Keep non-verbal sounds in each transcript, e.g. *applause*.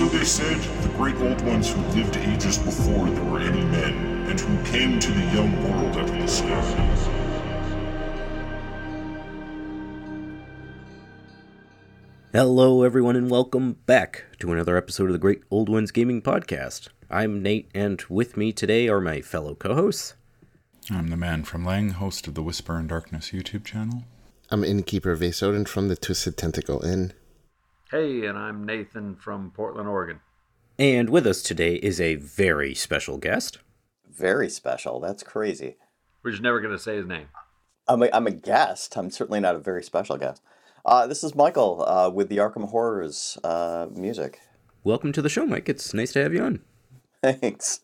They worshipped, so they said, the great old ones who lived ages before there were any men, and who came to the young world at least. Hello, everyone, and welcome back to another episode of the Great Old Ones Gaming Podcast. I'm Nate, and with me today are my fellow co hosts. I'm the man from Leng, host of the Whisper in Darkness YouTube channel. I'm innkeeper Vasoden from the Twisted Tentacle Inn. Hey, and I'm Nathan from Portland, Oregon. And with us today is a very special guest. Very special. That's crazy. We're just never going to say his name. I'm a, I'm a guest. I'm certainly not a very special guest. Uh, this is Michael uh, with the Arkham Horrors uh, music. Welcome to the show, Mike. It's nice to have you on. Thanks.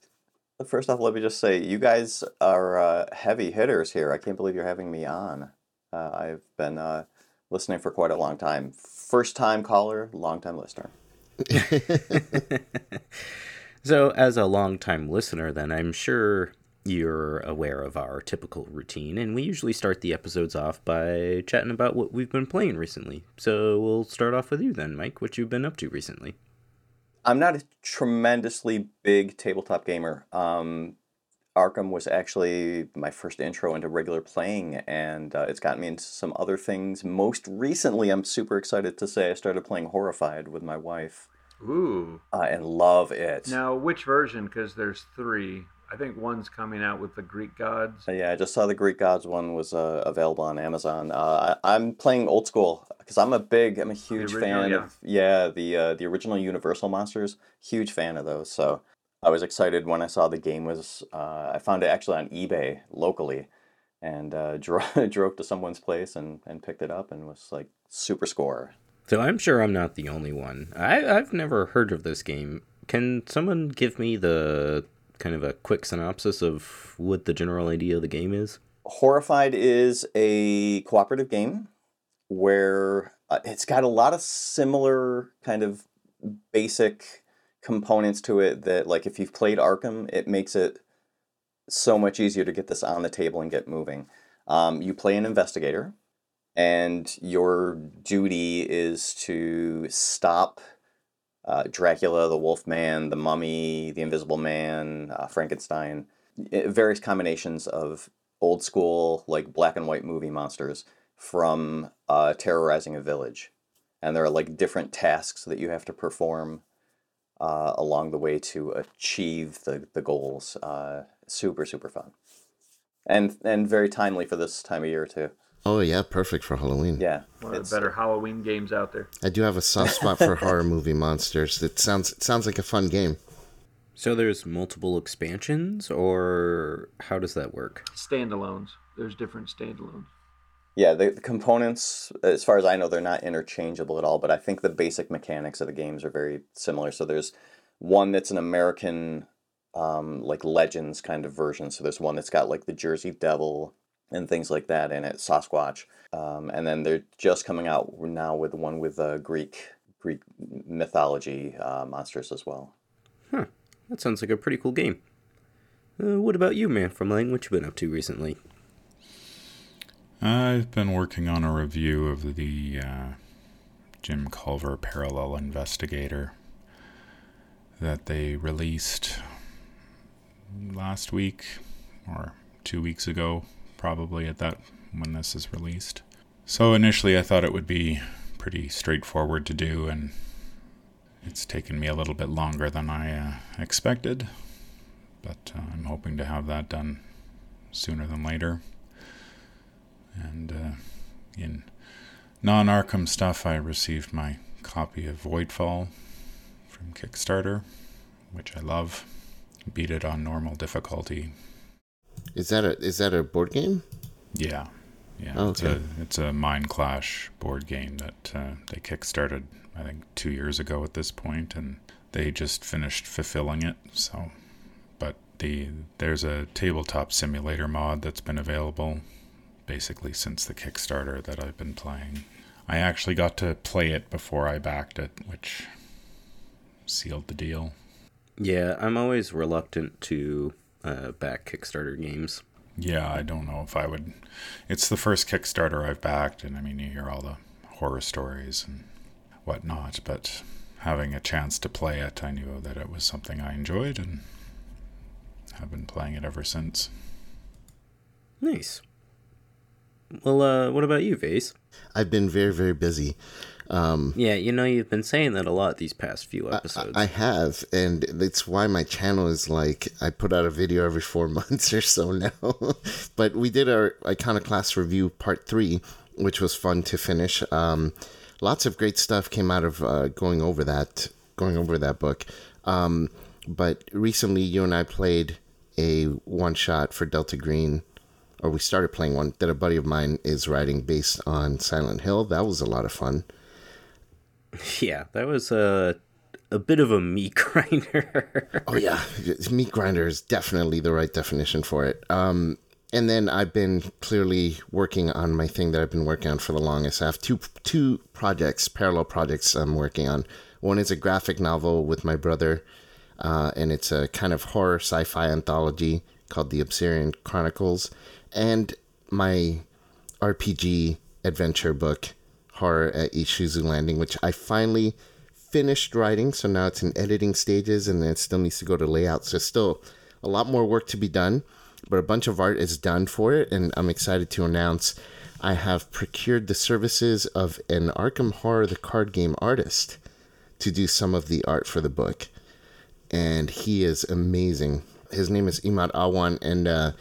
First off, let me just say, you guys are uh, heavy hitters here. I can't believe you're having me on. Uh, I've been uh, listening for quite a long time. First time caller, long time listener. *laughs* so, as a long time listener, then I'm sure you're aware of our typical routine, and we usually start the episodes off by chatting about what we've been playing recently. So we'll start off with you then, Mike. What you've been up to recently? I'm not a tremendously big tabletop gamer. Um, Arkham was actually my first intro into regular playing, and uh, it's gotten me into some other things. Most recently, I'm super excited to say I started playing Horrified with my wife. Ooh. Uh, and love it. Now, which version? Because there's three. I think one's coming out with the Greek gods. Uh, yeah, I just saw the Greek gods one was uh, available on Amazon. Uh, I, am playing old school because I'm a big, I'm a huge original, fan yeah. of yeah the uh, the original Universal monsters. Huge fan of those. So I was excited when I saw the game was. Uh, I found it actually on eBay locally, and uh, *laughs* drove drove to someone's place and and picked it up and was like super score. So I'm sure I'm not the only one. I I've never heard of this game. Can someone give me the kind of a quick synopsis of what the general idea of the game is? Horrified is a cooperative game where uh, it's got a lot of similar kind of basic components to it that like if you've played Arkham, it makes it so much easier to get this on the table and get moving. Um, you play an investigator, and your duty is to stop uh, Dracula, the Wolfman, the Mummy, the Invisible Man, uh, Frankenstein, various combinations of old school, like black and white movie monsters from uh, terrorizing a village. And there are like different tasks that you have to perform uh, along the way to achieve the, the goals. Uh, super, super fun. And, and very timely for this time of year, too. Oh yeah, perfect for Halloween. Yeah, one of the better Halloween games out there. I do have a soft spot for horror *laughs* movie monsters. It sounds it sounds like a fun game. So there's multiple expansions, or how does that work? Standalones. There's different standalones. Yeah, the, the components, as far as I know, they're not interchangeable at all. But I think the basic mechanics of the games are very similar. So there's one that's an American, um, like Legends kind of version. So there's one that's got like the Jersey Devil and things like that in it, Sasquatch. Um, and then they're just coming out now with one with uh, Greek Greek mythology uh, monsters as well. Huh. That sounds like a pretty cool game. Uh, what about you, man from Leng? What you been up to recently? I've been working on a review of the uh, Jim Culver Parallel Investigator that they released last week or two weeks ago probably at that when this is released. So initially I thought it would be pretty straightforward to do and it's taken me a little bit longer than I uh, expected, but uh, I'm hoping to have that done sooner than later. And uh, in non Arkham stuff, I received my copy of Voidfall from Kickstarter, which I love. Beat it on normal difficulty is that a is that a board game? Yeah, yeah. Oh, okay. It's a it's a Mindclash board game that uh, they kickstarted I think two years ago at this point, and they just finished fulfilling it. So, but the there's a tabletop simulator mod that's been available basically since the Kickstarter that I've been playing. I actually got to play it before I backed it, which sealed the deal. Yeah, I'm always reluctant to uh, back Kickstarter games. Yeah, I don't know if I would. It's the first Kickstarter I've backed, and I mean, you hear all the horror stories and whatnot, but having a chance to play it, I knew that it was something I enjoyed and have been playing it ever since. Nice. Well, uh, what about you, Vase? I've been very, very busy. Um, Yeah, you know, you've been saying that a lot these past few episodes. I have, and it's why my channel is like I put out a video every four *laughs* months or so now. *laughs* but we did our Iconoclast review part three, which was fun to finish. Um, lots of great stuff came out of uh, going over that, going over that book. Um, but recently, you and I played a one shot for Delta Green, or we started playing one that a buddy of mine is writing based on Silent Hill. That was a lot of fun. *laughs* yeah, that was a a bit of a meat *laughs* grinder. Oh yeah, meat grinder is definitely the right definition for it. Um, and then I've been clearly working on my thing that I've been working on for the longest. I have two two projects, parallel projects I'm working on. One is a graphic novel with my brother, uh, and it's a kind of horror sci-fi anthology called The Obsidian Chronicles, and my RPG adventure book, Horror at Ishizu Landing, which I finally finished writing. So now it's in editing stages, and it still needs to go to layout. So still a lot more work to be done, but a bunch of art is done for it, and I'm excited to announce I have procured the services of an Arkham Horror the card game artist to do some of the art for the book, and he is amazing. His name is Imad Awan, and uh,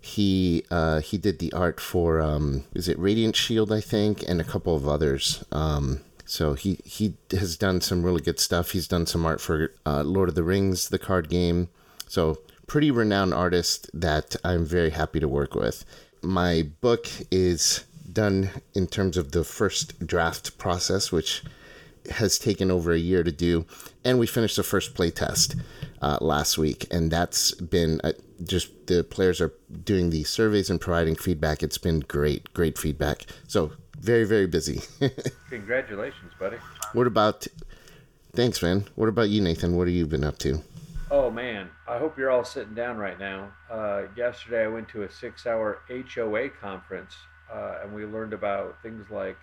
he uh, he did the art for um, is it Radiant Shield, I think, and a couple of others. Um, so he he has done some really good stuff. He's done some art for uh, Lord of the Rings, the card game. So pretty renowned artist that I'm very happy to work with. My book is done in terms of the first draft process, which has taken over a year to do, and we finished the first play test uh, last week, and that's been uh, just the players are doing the surveys and providing feedback. It's been great, great feedback. So very, very busy. *laughs* Congratulations, buddy. what about? Thanks, man. What about you, Nathan? What have you been up to? Oh man, I hope you're all sitting down right now. Uh, yesterday, I went to a six-hour HOA conference, uh, and we learned about things like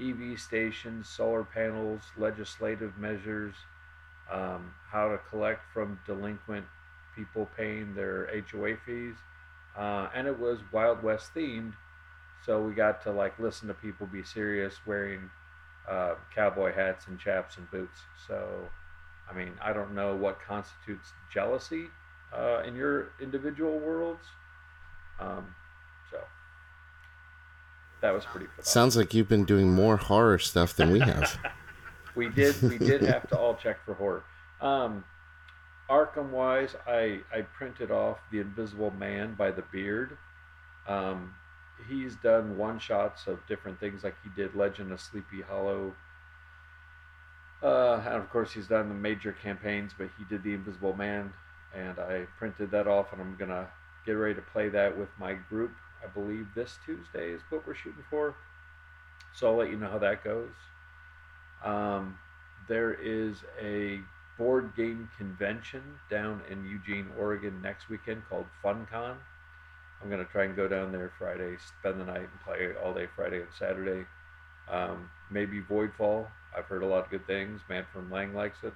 EV stations, solar panels, legislative measures, um, how to collect from delinquent people paying their HOA fees, uh, and it was Wild West themed. So we got to like listen to people be serious, wearing uh, cowboy hats and chaps and boots. So. I mean, I don't know what constitutes jealousy uh, in your individual worlds. Um, so that was pretty fun. Sounds like you've been doing more horror stuff than we have. *laughs* we did we did *laughs* have to all check for horror. Um, Arkham wise, I I printed off the Invisible Man by the Beard. Um, he's done one shots of different things, like he did Legend of Sleepy Hollow. Uh, and of course, he's done the major campaigns, but he did the Invisible Man, and I printed that off, and I'm gonna get ready to play that with my group. I believe this Tuesday is what we're shooting for. So I'll let you know how that goes. Um, there is a board game convention down in Eugene, Oregon next weekend called FunCon. I'm gonna try and go down there Friday, spend the night, and play all day Friday and Saturday. Um, maybe Voidfall. I've heard a lot of good things. Man from Leng likes it.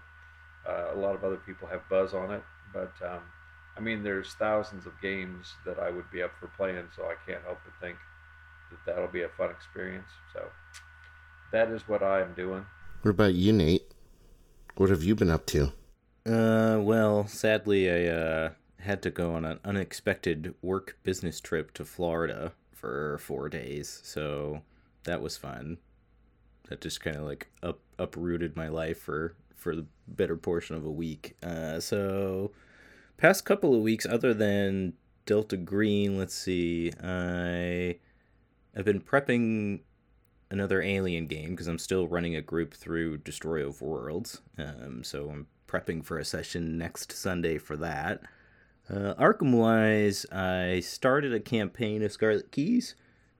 Uh, a lot of other people have buzz on it, but um, I mean, there's thousands of games that I would be up for playing, so I can't help but think that that'll be a fun experience. So that is what I am doing. what about you, Nate? What have you been up to? Uh, well, sadly, I uh, had to go on an unexpected work business trip to Florida for four days, so that was fun. That just kind of like up uprooted my life for for the better portion of a week. Uh, so past couple of weeks, other than Delta Green, let's see, I I've been prepping another Alien game because I'm still running a group through Destroyer of Worlds. Um, so I'm prepping for a session next Sunday for that. Uh, Arkham wise, I started a campaign of Scarlet Keys,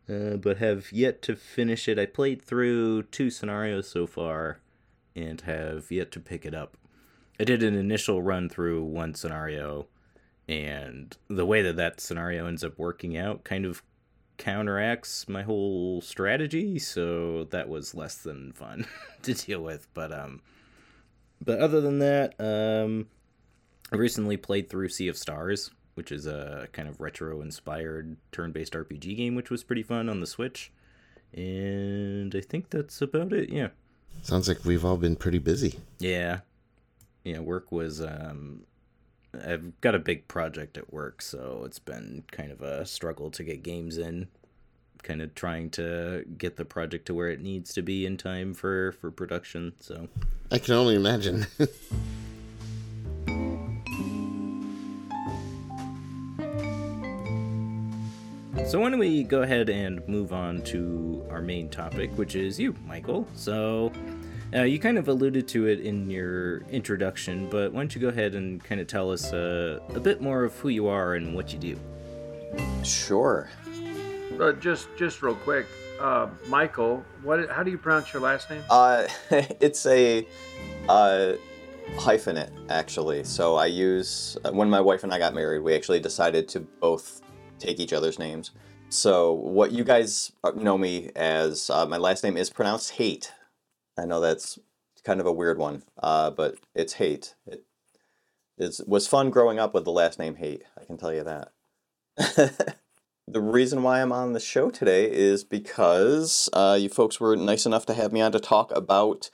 uh, but have yet to finish it. I played through two scenarios so far and have yet to pick it up. I did an initial run through one scenario, and the way that that scenario ends up working out kind of counteracts my whole strategy, so that was less than fun *laughs* to deal with. But um, but other than that, um, I recently played through Sea of Stars, which is a kind of retro inspired turn based RPG game, which was pretty fun on the Switch. And I think that's about it. Yeah. Sounds like we've all been pretty busy. Yeah. Yeah, work was um I've got a big project at work, so it's been kind of a struggle to get games in. Kind of trying to get the project to where it needs to be in time for for production. So I can only imagine. *laughs* So why don't we go ahead and move on to our main topic, which is you, Michael. So uh, you kind of alluded to it in your introduction, but why don't you go ahead and kind of tell us uh, a bit more of who you are and what you do? Sure. Uh, just just real quick, uh, Michael. What? How do you pronounce your last name? Uh, *laughs* it's a uh, hyphenate actually. So I use when my wife and I got married, we actually decided to both take each other's names. So what you guys know me as, uh, my last name is pronounced Hate. I know that's kind of a weird one, uh, but it's Hate. It is, was fun growing up with the last name Hate. I can tell you that. *laughs* the reason why I'm on the show today is because uh, you folks were nice enough to have me on to talk about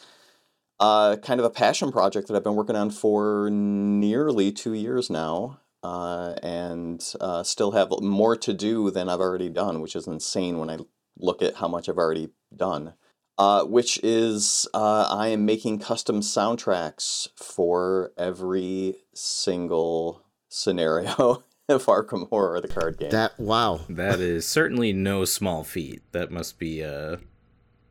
uh, kind of a passion project that I've been working on for nearly two years now uh, and uh, still have more to do than I've already done, which is insane when I look at how much I've already done. Uh, which is uh, I am making custom soundtracks for every single scenario *laughs* of Arkham Horror, the card game. That wow, that is certainly no small feat. That must be a,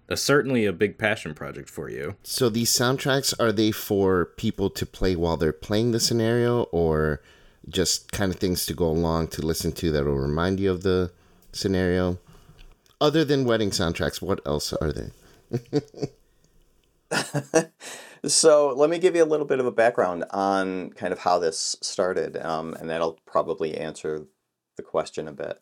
a certainly a big passion project for you. So these soundtracks are they for people to play while they're playing the scenario, or just kind of things to go along to listen to that will remind you of the scenario. Other than wedding soundtracks, what else are they? *laughs* so let me give you a little bit of a background on kind of how this started, um, and that'll probably answer the question a bit.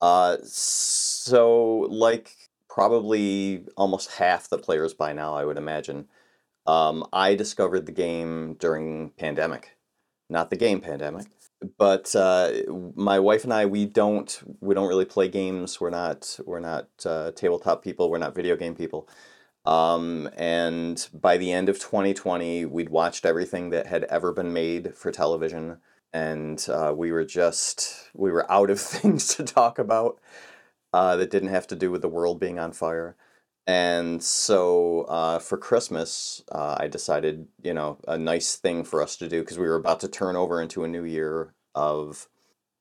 Uh, so, like probably almost half the players by now, I would imagine. Um, I discovered the game during pandemic not the game pandemic. But uh, my wife and I, we don't we don't really play games. We're not we're not uh, tabletop people. We're not video game people. Um, and by the end of 2020, we'd watched everything that had ever been made for television, and uh, we were just we were out of *laughs* things to talk about uh, that didn't have to do with the world being on fire. And so uh, for Christmas, uh, I decided, you know, a nice thing for us to do because we were about to turn over into a new year of,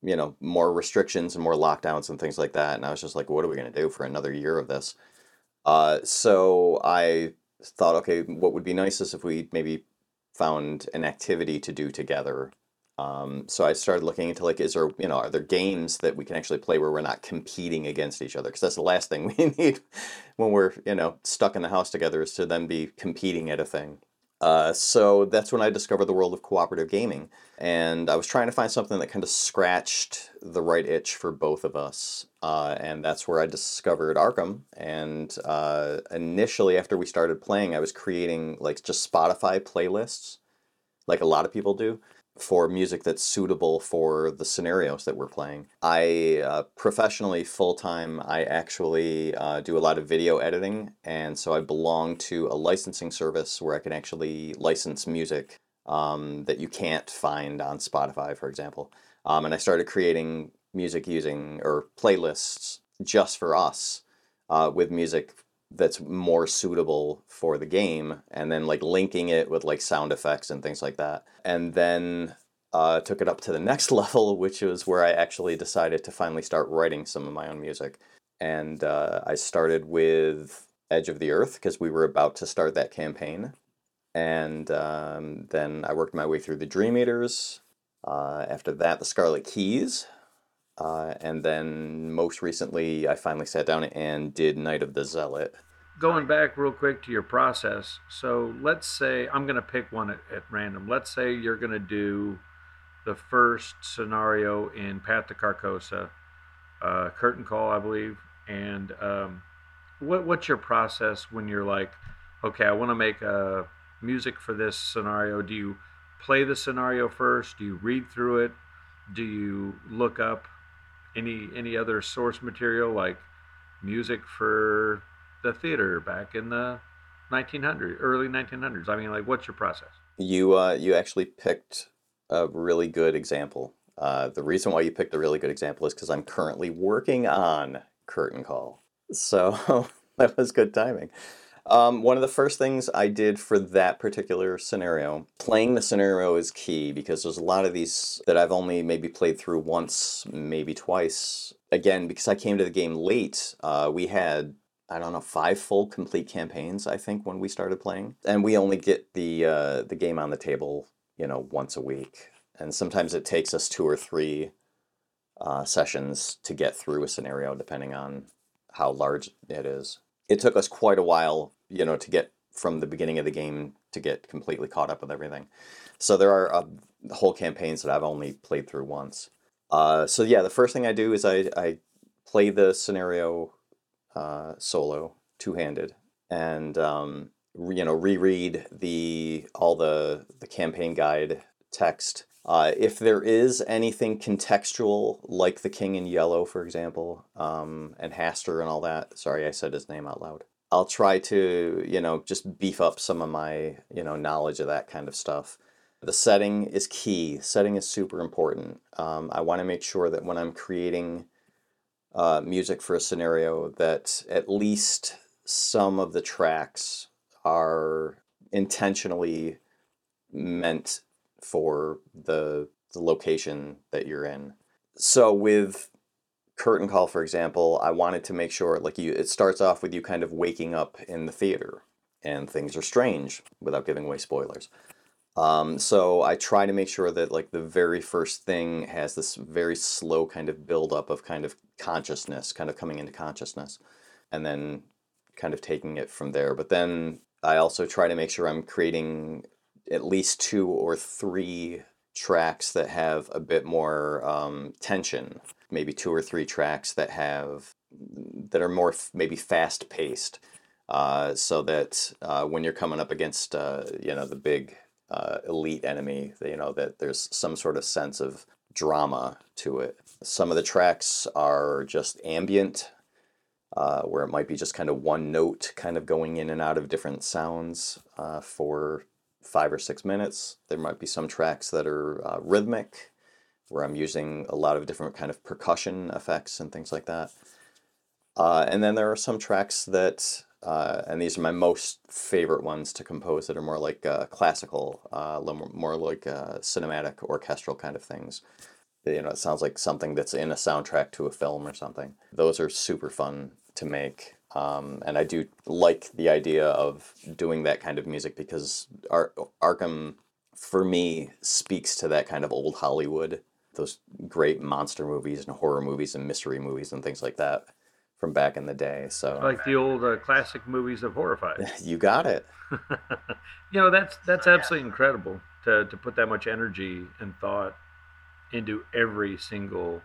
you know, more restrictions and more lockdowns and things like that. And I was just like, what are we going to do for another year of this? Uh, so I thought, okay, what would be nice is if we maybe found an activity to do together um, so I started looking into like, is there, you know, are there games that we can actually play where we're not competing against each other? Because that's the last thing *laughs* we need when we're, you know, stuck in the house together is to then be competing at a thing. Uh, so that's when I discovered the world of cooperative gaming. And I was trying to find something that kind of scratched the right itch for both of us. Uh, and that's where I discovered Arkham. And uh, initially, after we started playing, I was creating like just Spotify playlists, like a lot of people do for music that's suitable for the scenarios that we're playing. I uh, professionally, full time, I actually uh, do a lot of video editing, and so I belong to a licensing service where I can actually license music um, that you can't find on Spotify, for example. Um, and I started creating music using or playlists just for us uh, with music that's more suitable for the game and then like linking it with like sound effects and things like that. And then uh, took it up to the next *laughs* level which was where i actually decided to finally start writing some of my own music. And uh, i started with edge of the earth because we were about to start that campaign. And um, then i worked my way through the dream eaters uh, after that the scarlet keys uh, and then most recently, I finally sat down and did Night of the Zealot. Going back real quick to your process. So let's say I'm going to pick one at, at random. Let's say you're going to do the first scenario in Path to Carcosa, uh, curtain call, I believe. And um, what what's your process when you're like, okay, I want to make a music for this scenario? Do you play the scenario first? Do you read through it? Do you look up any any other source material like music for the theater back in the 1900s, early 1900s? I mean, like, what's your process? You uh, you actually picked a really good example. Uh, the reason why you picked a really good example is because I'm currently working on Curtain Call, so *laughs* that was good timing. Um, one of the first things I did for that particular scenario, playing the scenario is key because there's a lot of these that I've only maybe played through once, maybe twice. Again, because I came to the game late, uh, we had I don't know five full complete campaigns I think when we started playing, and we only get the uh, the game on the table you know once a week, and sometimes it takes us two or three uh, sessions to get through a scenario depending on how large it is it took us quite a while, you know, to get from the beginning of the game to get completely caught up with everything. So there are uh, whole campaigns that I've only played through once. Uh, so yeah, the first thing I do is I, I play the scenario uh, solo, two handed, and um, re, you know reread the all the the campaign guide text uh, if there is anything contextual, like the King in Yellow, for example, um, and Hastur and all that, sorry, I said his name out loud. I'll try to, you know, just beef up some of my, you know, knowledge of that kind of stuff. The setting is key. Setting is super important. Um, I want to make sure that when I'm creating uh, music for a scenario, that at least some of the tracks are intentionally meant for the, the location that you're in. So with curtain call for example i wanted to make sure like you it starts off with you kind of waking up in the theater and things are strange without giving away spoilers um, so i try to make sure that like the very first thing has this very slow kind of build up of kind of consciousness kind of coming into consciousness and then kind of taking it from there but then i also try to make sure i'm creating at least two or three tracks that have a bit more um, tension. Maybe two or three tracks that have that are more f- maybe fast paced uh, so that uh, when you're coming up against uh, you know the big uh, elite enemy you know that there's some sort of sense of drama to it. Some of the tracks are just ambient uh, where it might be just kind of one note kind of going in and out of different sounds uh, for five or six minutes. There might be some tracks that are uh, rhythmic, where I'm using a lot of different kind of percussion effects and things like that. Uh, and then there are some tracks that, uh, and these are my most favorite ones to compose that are more like uh, classical, uh, more like uh, cinematic, orchestral kind of things. You know, it sounds like something that's in a soundtrack to a film or something. Those are super fun to make. Um, and I do like the idea of doing that kind of music because Ar- Arkham, for me, speaks to that kind of old Hollywood, those great monster movies and horror movies and mystery movies and things like that from back in the day. So like the old uh, classic movies of horrified. *laughs* you got it. *laughs* you know that's that's absolutely incredible to to put that much energy and thought into every single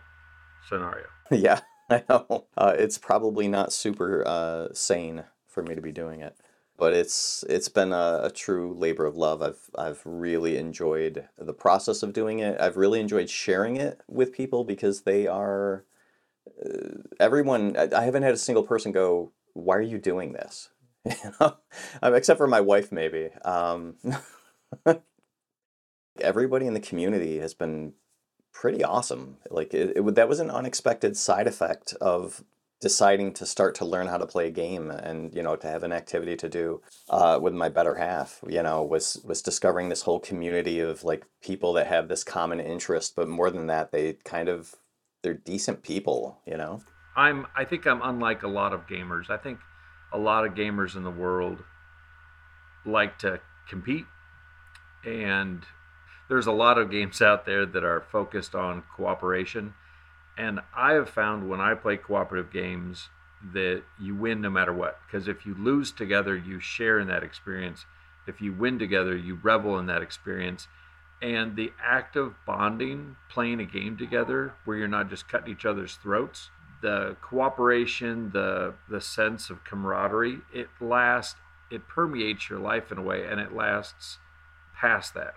scenario. *laughs* Yeah. *laughs* I know. Uh, it's probably not super uh, sane for me to be doing it, but it's it's been a, a, true labor of love. I've I've really enjoyed the process of doing it. I've really enjoyed sharing it with people because they are uh, everyone. I, I haven't had a single person go, "Why are you doing this?" *laughs* you know, um, except for my wife, maybe. Um, *laughs* everybody in the community has been pretty awesome. Like it, it, that was an unexpected side effect of deciding to start to learn how to play a game and you know to have an activity to do uh, with my better half you know was was discovering this whole community of like people that have this common interest but more than that they kind of they're decent people you know i'm i think i'm unlike a lot of gamers i think a lot of gamers in the world like to compete and there's a lot of games out there that are focused on cooperation. And I have found when I play cooperative games that you win no matter what. Because if you lose together, you share in that experience. If you win together, you revel in that experience. And the act of bonding, playing a game together where you're not just cutting each other's throats, the cooperation, the the sense of camaraderie, it lasts it permeates your life in a way and it lasts past that.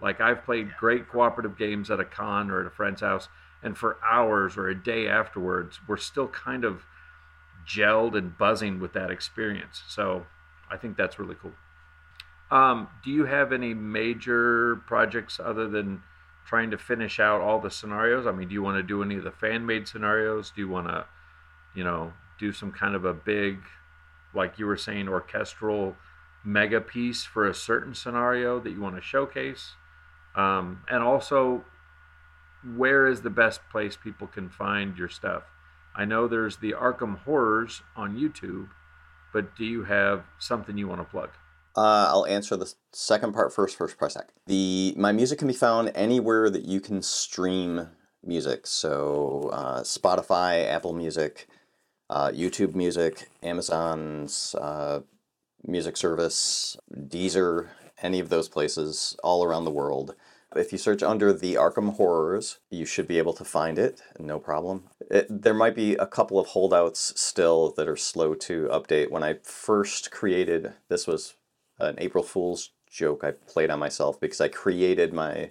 Like I've played great cooperative games at a con or at a friend's house, and for hours or a day afterwards, we're still kind of gelled and buzzing with that experience. So I think that's really cool. Um, do you have any major projects other than trying to finish out all the scenarios? I mean, do you want to do any of the fan made scenarios? Do you want to, you know, do some kind of a big, like you were saying, orchestral mega piece for a certain scenario that you want to showcase? Um, and also, where is the best place people can find your stuff? I know there's the Arkham Horrors on YouTube, but do you have something you want to plug? Uh, I'll answer the second part first. First, press second. The my music can be found anywhere that you can stream music. So uh, Spotify, Apple Music, uh, YouTube Music, Amazon's uh, music service, Deezer, any of those places all around the world. If you search under the Arkham Horrors, you should be able to find it, no problem. It, there might be a couple of holdouts still that are slow to update. When I first created, this was an April Fool's joke I played on myself because I created my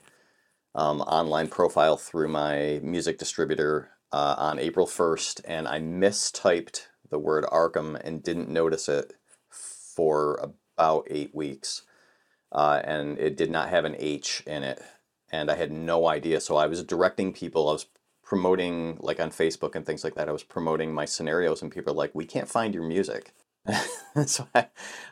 um, online profile through my music distributor uh, on April 1st, and I mistyped the word Arkham and didn't notice it for about eight weeks. Uh, and it did not have an H in it. And I had no idea. So I was directing people, I was promoting, like on Facebook and things like that, I was promoting my scenarios, and people are like, we can't find your music. *laughs* so I,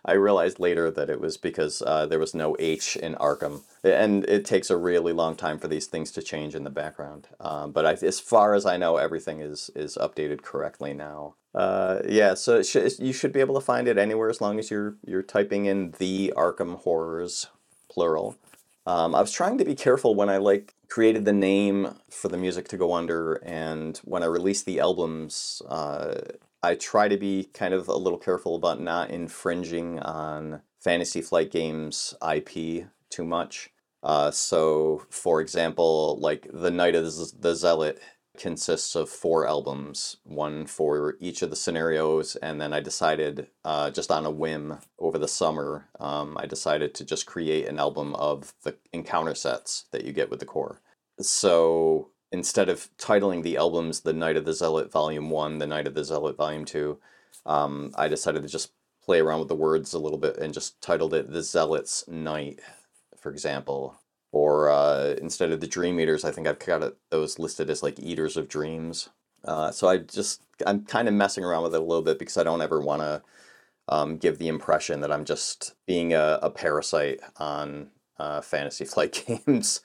I realized later that it was because uh, there was no H in Arkham, and it takes a really long time for these things to change in the background. Um, but I, as far as I know, everything is is updated correctly now. Uh, yeah, so sh- you should be able to find it anywhere as long as you're you're typing in the Arkham Horrors plural. Um, I was trying to be careful when I like created the name for the music to go under, and when I released the albums, uh, I try to be kind of a little careful about not infringing on Fantasy Flight Games IP too much. Uh, so, for example, like The Night of the Zealot consists of four albums, one for each of the scenarios, and then I decided, uh, just on a whim over the summer, um, I decided to just create an album of the encounter sets that you get with the core. So instead of titling the albums The Night of the Zealot Volume 1, The Night of the Zealot Volume 2, um, I decided to just play around with the words a little bit and just titled it The Zealot's Night, for example. Or uh, instead of the Dream Eaters, I think I've got those listed as like Eaters of Dreams. Uh, so I just, I'm kind of messing around with it a little bit because I don't ever want to um, give the impression that I'm just being a, a parasite on uh, Fantasy *laughs* Flight Games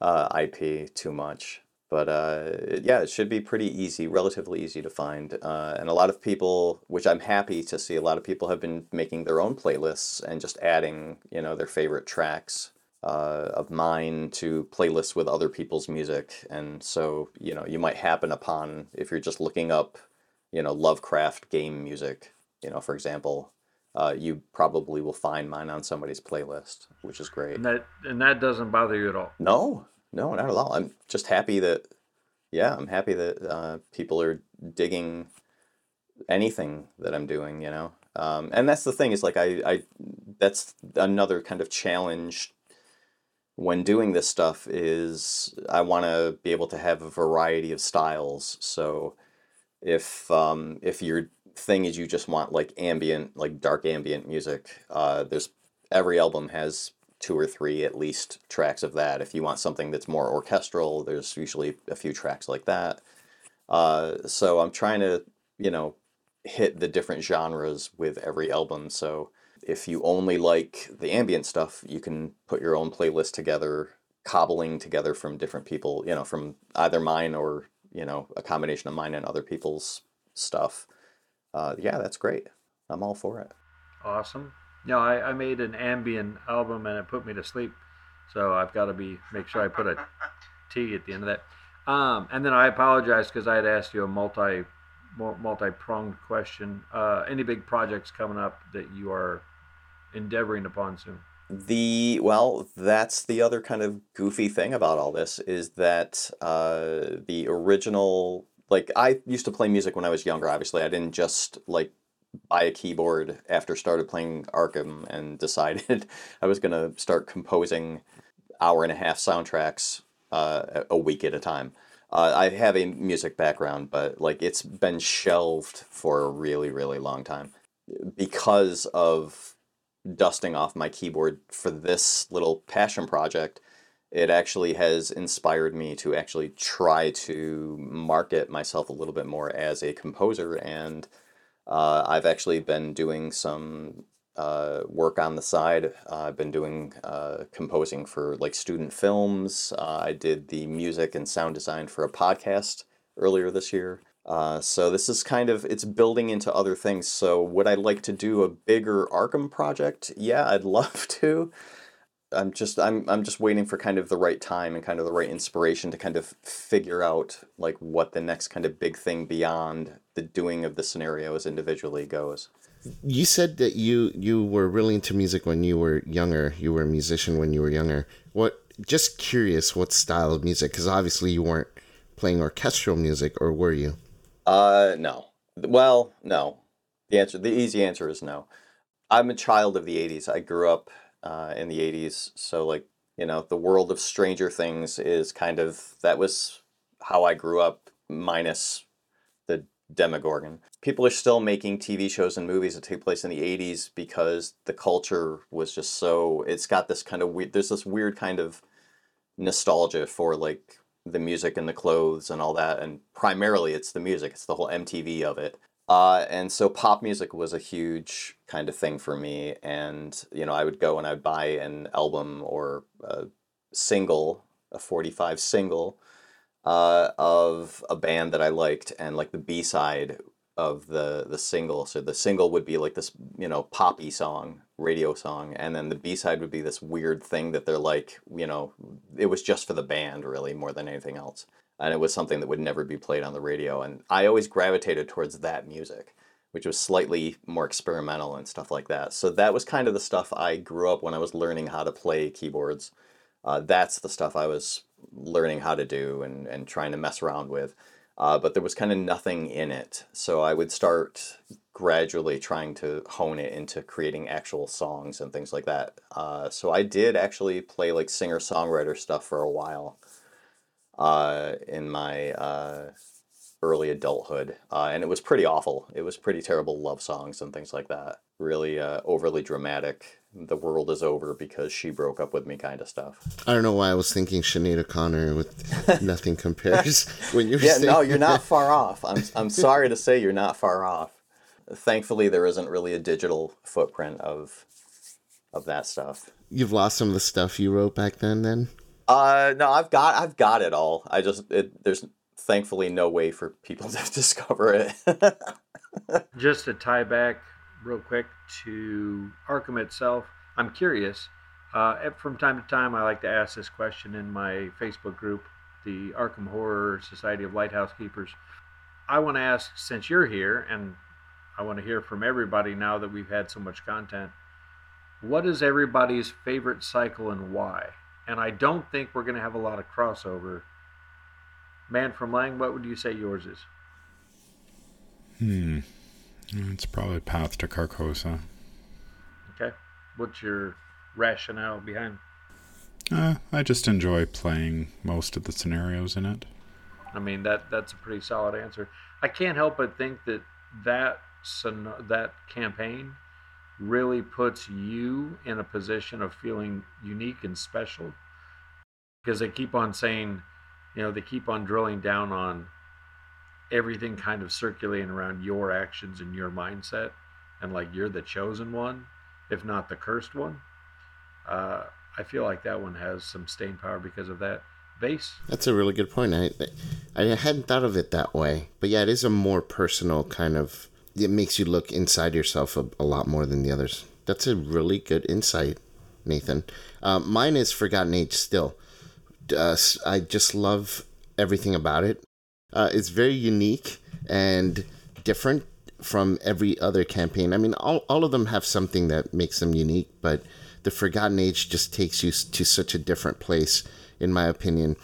uh, IP too much. But uh, yeah, it should be pretty easy, relatively easy to find. Uh, and a lot of people, which I'm happy to see, a lot of people have been making their own playlists and just adding, you know, their favorite tracks uh, of mine to playlists with other people's music. And so, you know, you might happen upon, if you're just looking up, you know, Lovecraft game music, you know, for example, uh, you probably will find mine on somebody's playlist, which is great. And that and that doesn't bother you at all. No, no, not at all. I'm just happy that, yeah, I'm happy that uh, people are digging anything that I'm doing. You know, um, and that's the thing is like I, I, that's another kind of challenge when doing this stuff is I want to be able to have a variety of styles. So if um, if your thing is you just want like ambient, like dark ambient music, uh, there's every album has two or three at least tracks of that. If you want something that's more orchestral, there's usually a few tracks like that. Uh, so I'm trying to, you know, hit the different genres with every album. So if you only like the ambient stuff, you can put your own playlist together, cobbling together from different people, you know, from either mine or, you know, a combination of mine and other people's stuff. Uh, yeah, that's great. I'm all for it. Awesome. No, I, I made an ambient album and it put me to sleep. So I've got to be make sure I put a T at the end of that. Um, and then I apologize because I had asked you a multi multi pronged question. Uh, any big projects coming up that you are endeavoring upon soon? The well, that's the other kind of goofy thing about all this is that uh, the original like I used to play music when I was younger. Obviously, I didn't just like buy a keyboard after started playing Arkham and *laughs* decided I was to start composing hour and a half soundtracks uh, a week at a time. Uh, I have a music background, but like it's been shelved for a really, really long time because of dusting off my keyboard for this little passion project. It actually has inspired me to actually try to market myself a little bit more as a composer, and uh, I've actually been doing some uh, work on the side. Uh, I've been doing uh, composing for like student films. Uh, I did the music and sound design for a podcast earlier this year. Uh, so this is kind of it's building into other things. So would I like to do a bigger Arkham project? Yeah, I'd *laughs* love to. I'm just I'm I'm just waiting for kind of the right time and kind of the right inspiration to kind of figure out like what the next kind of big thing beyond the doing of the scenarios individually goes you said that you you were really into music when you were younger. You were a musician when you were younger. What? Just curious, what style of music? Because obviously you weren't playing orchestral music, or were you? Uh, no. Well, no. The answer, the easy answer is no. I'm a child of the '80s. I grew up uh, in the '80s, so like you know, the world of Stranger Things is kind of that was how I grew up, minus the Demogorgon people are still making TV shows and movies that take place in the 80s because the culture was just so it's got this kind of weird there's this weird kind of nostalgia for like the music and the clothes and all that and primarily it's the music it's the whole MTV of it. Uh, and so pop music was a huge kind of thing for me and you know I would go and I'd buy an album or a single a 45 single uh, of a band that I liked and like the B side of the the single. So the single would be like this, you know, poppy song, radio song, and then the B side would be this weird thing that they're like, you know, it was just for the band really more than anything else. And it was something that would never be played on the radio. And I always gravitated towards that music, which was slightly more experimental and stuff like that. So that was kind of the stuff I grew up when I was learning how to play keyboards. Uh, that's the stuff I was learning how to do and, and trying to mess around with uh, but there was kind of nothing in it. So I would start gradually trying to hone it into creating actual songs and things like that. Uh, so I did actually play like singer songwriter stuff for a while uh, in my uh, early adulthood, uh, and it was pretty awful. It was pretty terrible love songs and things like that. Really uh, overly dramatic the world is over because she broke up with me kind of stuff. I don't know why I was thinking Sinead O'Connor with *laughs* Nothing Compares when you yeah, no, you're not far off. I'm I'm *laughs* sorry to say you're not far off. Thankfully there isn't really a digital footprint of of that stuff. You've lost some of the stuff you wrote back then then? Uh no, I've got I've got it all. I just it, there's thankfully no way for people *laughs* to discover it. just to tie back real quick to Arkham itself. I'm curious. Uh, from time to time, I like to ask this question in my Facebook group, the Arkham Horror Society of Lighthouse Keepers. I want to ask, since you're here, and I want to hear from everybody now that we've had so much content, what is everybody's favorite cycle and why? And I don't think we're going to have a lot of crossover. Man from Leng, what would you say yours is? Hmm. It's probably Path to Carcosa. Okay. What's your rationale behind? Uh, I just enjoy playing most of the scenarios in it. I mean that that's a pretty solid answer. I can't help but think that that that campaign really puts you in a position of feeling unique and special because they keep on saying, you know, they keep on drilling down on everything kind of circulating around your actions and your mindset and like you're the chosen one if not the cursed one uh, i feel like that one has some staying power because of that base. That's a really good point. I i hadn't thought of it that way. But yeah it is a more personal kind of it makes you look inside yourself a, a lot more than the others. That's a really good insight nathan. Uh, mine is forgotten age still. Uh, i just love everything about it uh, it's very unique and different from every other campaign. I mean, all, all of them have something that makes them unique, but the Forgotten Age just takes you to such a different place, in my opinion.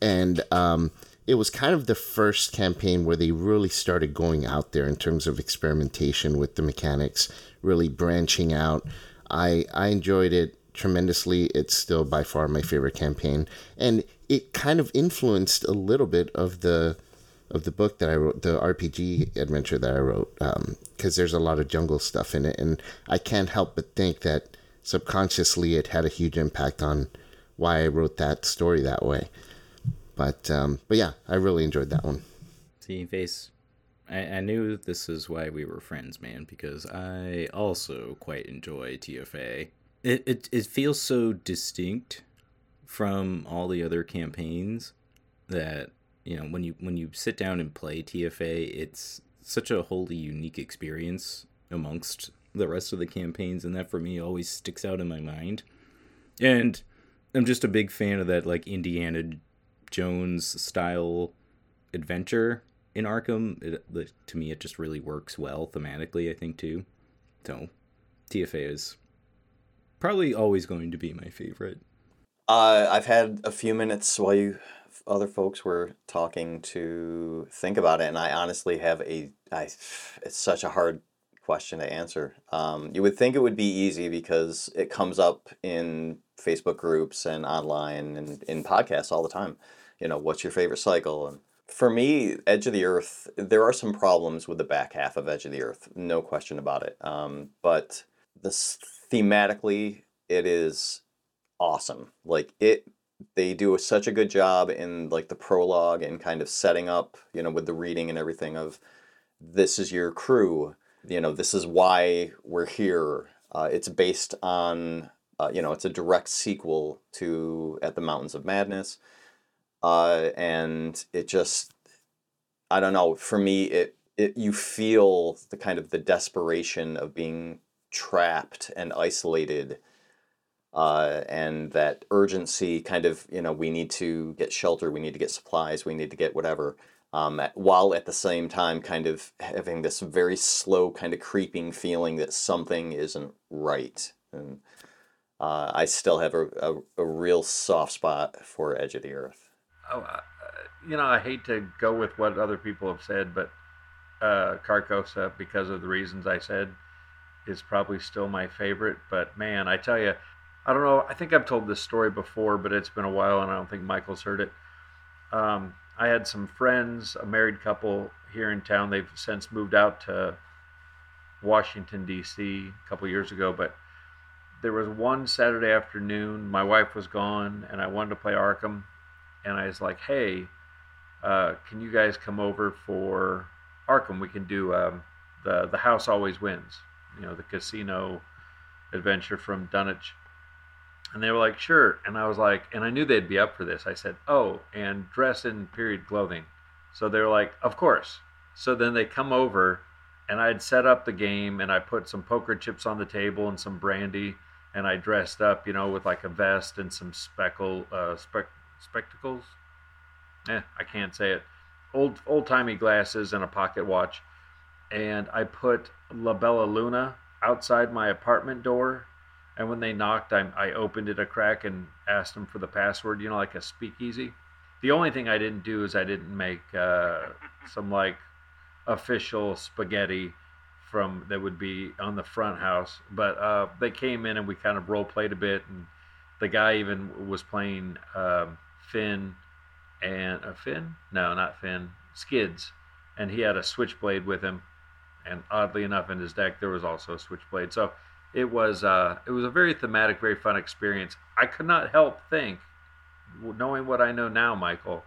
And um, it was kind of the first campaign where they really started going out there in terms of experimentation with the mechanics, really branching out. I I enjoyed it tremendously. It's still by far my favorite campaign, and it kind of influenced a little bit of the of the book that I wrote, the RPG adventure that I wrote, because um, there's a lot of jungle stuff in it, and I can't help but think that subconsciously it had a huge impact on why I wrote that story that way. But um, but yeah, I really enjoyed that one. See, face, I, I knew this is why we were friends, man, because I also quite enjoy TFA. It it it feels so distinct from all the other campaigns that you know when you when you sit down and play TFA, it's such a wholly unique experience amongst the rest of the campaigns, and that for me always sticks out in my mind. And I'm just a big fan of that like Indiana Jones style adventure in Arkham. It, to me, it just really works well thematically. I think too. So, TFA is probably always going to be my favorite. Uh, I've had a few minutes while you other folks were talking to think about it, and I honestly have a I. It's such a hard question to answer. Um, you would think it would be easy because it comes up in Facebook groups and online and in podcasts all the time. You know, what's your favorite cycle? And for me, Edge of the Earth, there are some problems with the back half of Edge of the Earth, no question about it. Um, but this thematically, it is awesome. Like it, they do such a good job in like the prologue and kind of setting up, you know, with the reading and everything of this is your crew you know, this is why we're here. Uh, it's based on, uh, you know, it's a direct sequel to At the Mountains of Madness. Uh, and it just, I don't know, for me, it, it, you feel the kind of the desperation of being trapped and isolated uh, and that urgency kind of you know we need to get shelter we need to get supplies we need to get whatever um, while at the same time kind of having this very slow kind of creeping feeling that something isn't right. And uh, i still have a, a, a, real soft spot for edge of the earth. Oh, uh, you know i hate to go with what other people have said but uh, carcosa because of the reasons i said is probably still my favorite but man i tell you i don't know i think i've told this story before but it's been a while and i don't think michael's heard it um, I had some friends, a married couple here in town. They've since moved out to Washington, D.C. a couple years ago, but there was one Saturday afternoon. My wife was gone, and I wanted to play Arkham. And I was like, hey, uh, can you guys come over for Arkham? We can do um, the, the House Always Wins, you know, the casino adventure from Dunwich. And they were like, sure. And I was like, and I knew they'd be up for this. I said, oh, and dress in period clothing. So they were like, of course. So then they come over, and I'd set up the game, and I put some poker chips on the table and some brandy, and I dressed up, you know, with like a vest and some speckle, uh, spec- spectacles. Eh, I can't say it. Old old timey glasses and a pocket watch, and I put La Bella Luna outside my apartment door and when they knocked, I, I opened it a crack and asked them for the password, you know, like a speakeasy. The only thing I didn't do is I didn't make uh, some like official spaghetti from that would be on the front house. But uh, they came in and we kind of role played a bit, and the guy even was playing um, Finn and a uh, Finn? No, not Finn. Skids, and he had a switchblade with him. And oddly enough, in his deck there was also a switchblade. So it was uh, it was a very thematic, very fun experience. I could not help think, knowing what I know now, Michael,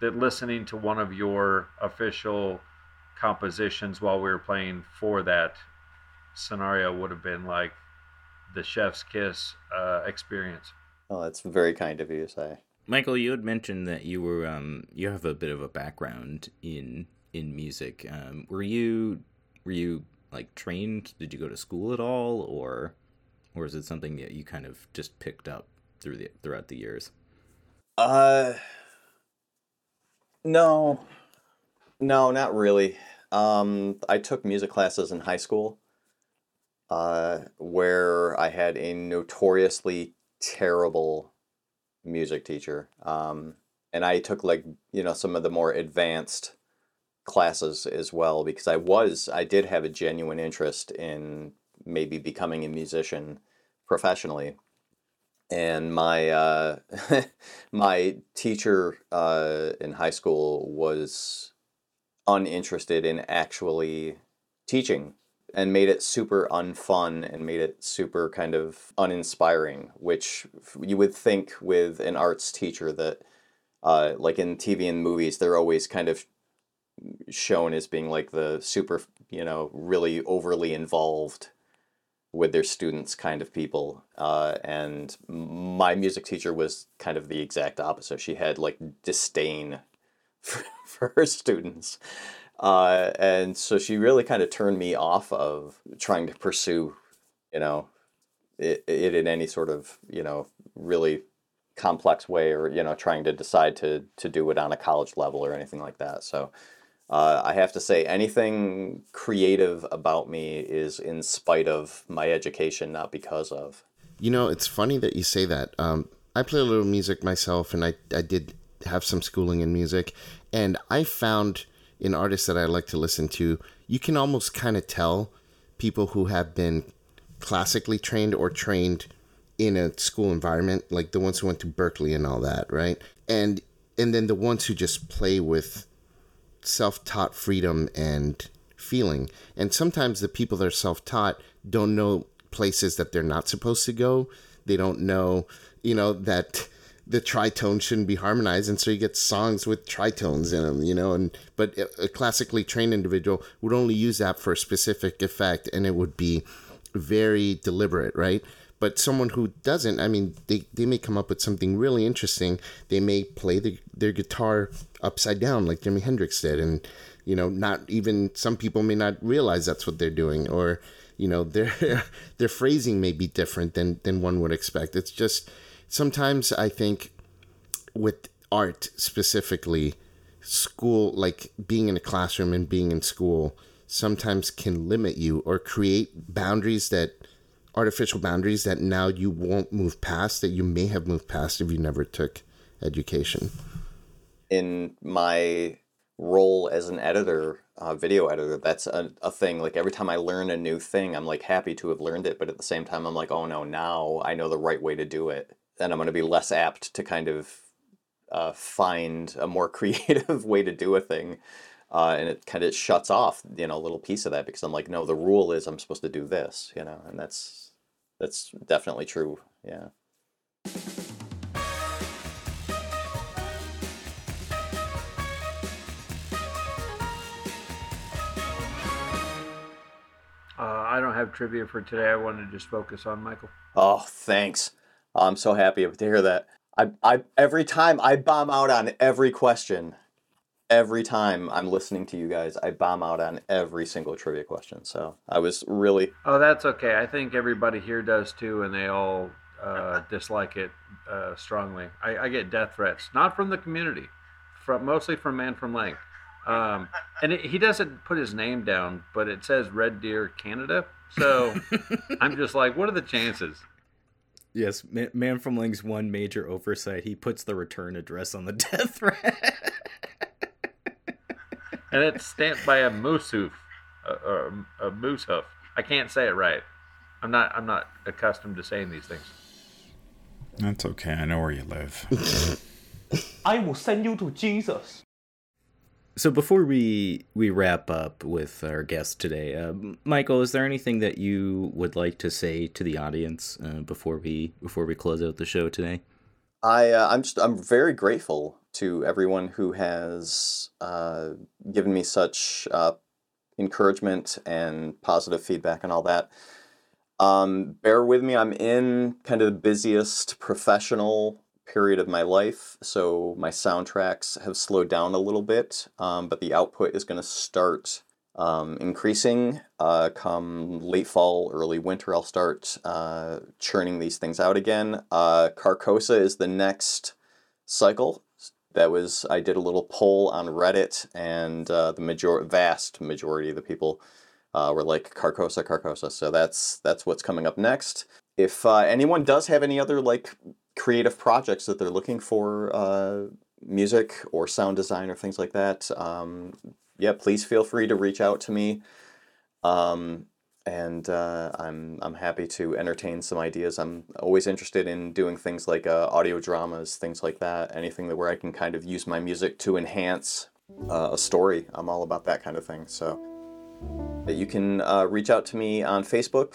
that listening to one of your official compositions while we were playing for that scenario would have been like the chef's kiss uh, experience. Oh, that's very kind of you to say. Michael, you had mentioned that you were um, you have a bit of a background in in music. Um, were you were you like trained? Did you go to school at all, or or is it something that you kind of just picked up through the throughout the years? Uh, no, no, not really. Um, I took music classes in high school, uh, where I had a notoriously terrible music teacher. Um, and I took like you know some of the more advanced classes as well because I was I did have a genuine interest in maybe becoming a musician professionally. And my uh, *laughs* my teacher uh, in high school was uninterested in actually teaching and made it super unfun and made it super kind of uninspiring which you would think with an arts teacher that uh, like in tv and movies they're always kind of shown as being like the super you know really overly involved with their students kind of people uh, and my music teacher was kind of the exact opposite. She had like disdain *laughs* for, for her students uh, and so she really kind of turned me off of trying to pursue you know it, it in any sort of you know really complex way or you know trying to decide to to do it on a college level or anything like that. So uh, I have to say, anything creative about me is in spite of my education, not because of. You know, it's funny that you say that. Um, I play a little music myself, and I, I did have some schooling in music. And I found in artists that I like to listen to, you can almost kind of tell people who have been classically trained or trained in a school environment, like the ones who went to Berklee and all that, right? And and then the ones who just play with self taught freedom and feeling. And sometimes the people that are self taught don't know places that they're not supposed to go. They don't know, you know, that the tritone shouldn't be harmonized and so you get songs with tritones in them you know and but a classically trained individual would only use that for a specific effect and it would be very deliberate right but someone who doesn't i mean they, they may come up with something really interesting. They may play the, their guitar upside down like jimi hendrix did. And you know not even some people may not realize that's what they're doing. Or you know *laughs* their their phrasing may be different than than one would expect. It's just sometimes i think with art specifically school like being in a classroom and being in school sometimes can limit you or create boundaries that artificial boundaries that now you won't move past that you may have moved past if you never took education. In my role as an editor, uh, video editor, that's a, a thing. Like every time I learn a new thing, I'm like happy to have learned it, but at the same time, I'm like, oh no, now I know the right way to do it. And I'm going to be less apt to kind of uh, find a more *laughs* creative way to do a thing. Uh, and it kind of shuts off, you know, a little piece of that because I'm like, no, the rule is I'm supposed to do this, you know, and that's that's definitely true. Yeah. Uh, I don't have trivia for today. I wanted to just focus on Michael. Oh, thanks. I'm so happy to hear that. I, I every time I bomb out on every question every time I'm listening to you guys, I bomb out on every single trivia question. So I was really. Oh, that's okay. I think everybody here does too, and they all uh, *laughs* dislike it uh, strongly. I, I, get death threats, not from the community, from mostly from Man from Leng. Um, and it, he doesn't put his name down, but it says Red Deer Canada. So *laughs* I'm just like, what are the chances? Yes, Man from Leng's one major oversight. He puts the return address on the *laughs* death threat and it's stamped by a moose hoof, or a, a moose hoof. I can't say it right. I'm not. I'm not accustomed to saying these things. That's okay. I know where you live. *laughs* I will send you to Jesus. So before we we wrap up with our guest today, uh, Michael, is there anything that you would like to say to the audience uh, before we before we close out the show today? I uh, I'm just I'm very grateful to everyone who has uh, given me such uh, encouragement and positive feedback and all that. Um, bear with me, I'm in kind of the busiest professional period of my life, so my soundtracks have slowed down a little bit, um, but the output is going to start um, increasing. Uh, come late fall, early winter, I'll start uh, churning these things out again. Uh, Carcosa is the next cycle that was I did a little poll on Reddit, and uh, the major vast majority of the people uh, were like Carcosa, Carcosa. So that's that's what's coming up next. If uh, anyone does have any other like creative projects that they're looking for music or sound design or things like that, um, yeah, please feel free to reach out to me. Um, and uh, I'm I'm happy to entertain some ideas. I'm always interested in doing things like uh, audio dramas, things like that. Anything that where I can kind of use my music to enhance uh, a story. I'm all about that kind of thing. So you can uh, reach out to me on Facebook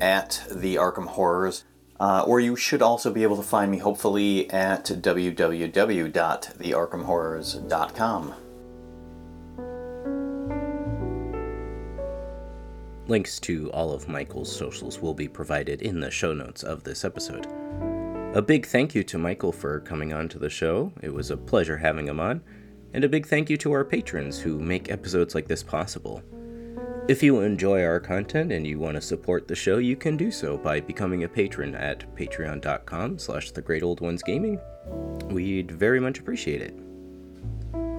at the Arkham Horrors. Uh, or you should also be able to find me hopefully at www.thearkhamhorrors.com. Links to all of Michael's socials will be provided in the show notes of this episode. A big thank you to Michael for coming on to the show. It was a pleasure having him on. And a big thank you to our patrons who make episodes like this possible. If you enjoy our content and you want to support the show, you can do so by becoming a patron at patreon.com slash the great old ones gaming. We'd very much appreciate it.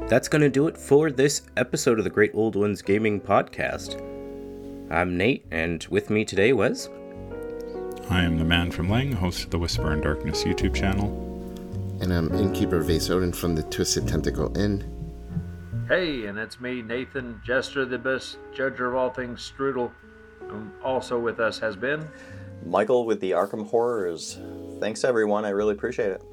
That's going to do it for this episode of the Great Old Ones Gaming Podcast. I'm Nate, and with me today was. I am the man from Leng, host of the Whisper in Darkness YouTube channel. And I'm Innkeeper Vase Odin from the Twisted Tentacle Inn. Hey, and it's me, Nathan, Jester the Best, Judger of all things Strudel. Um, also with us has been. Michael with the Arkham Horrors. Thanks, everyone. I really appreciate it.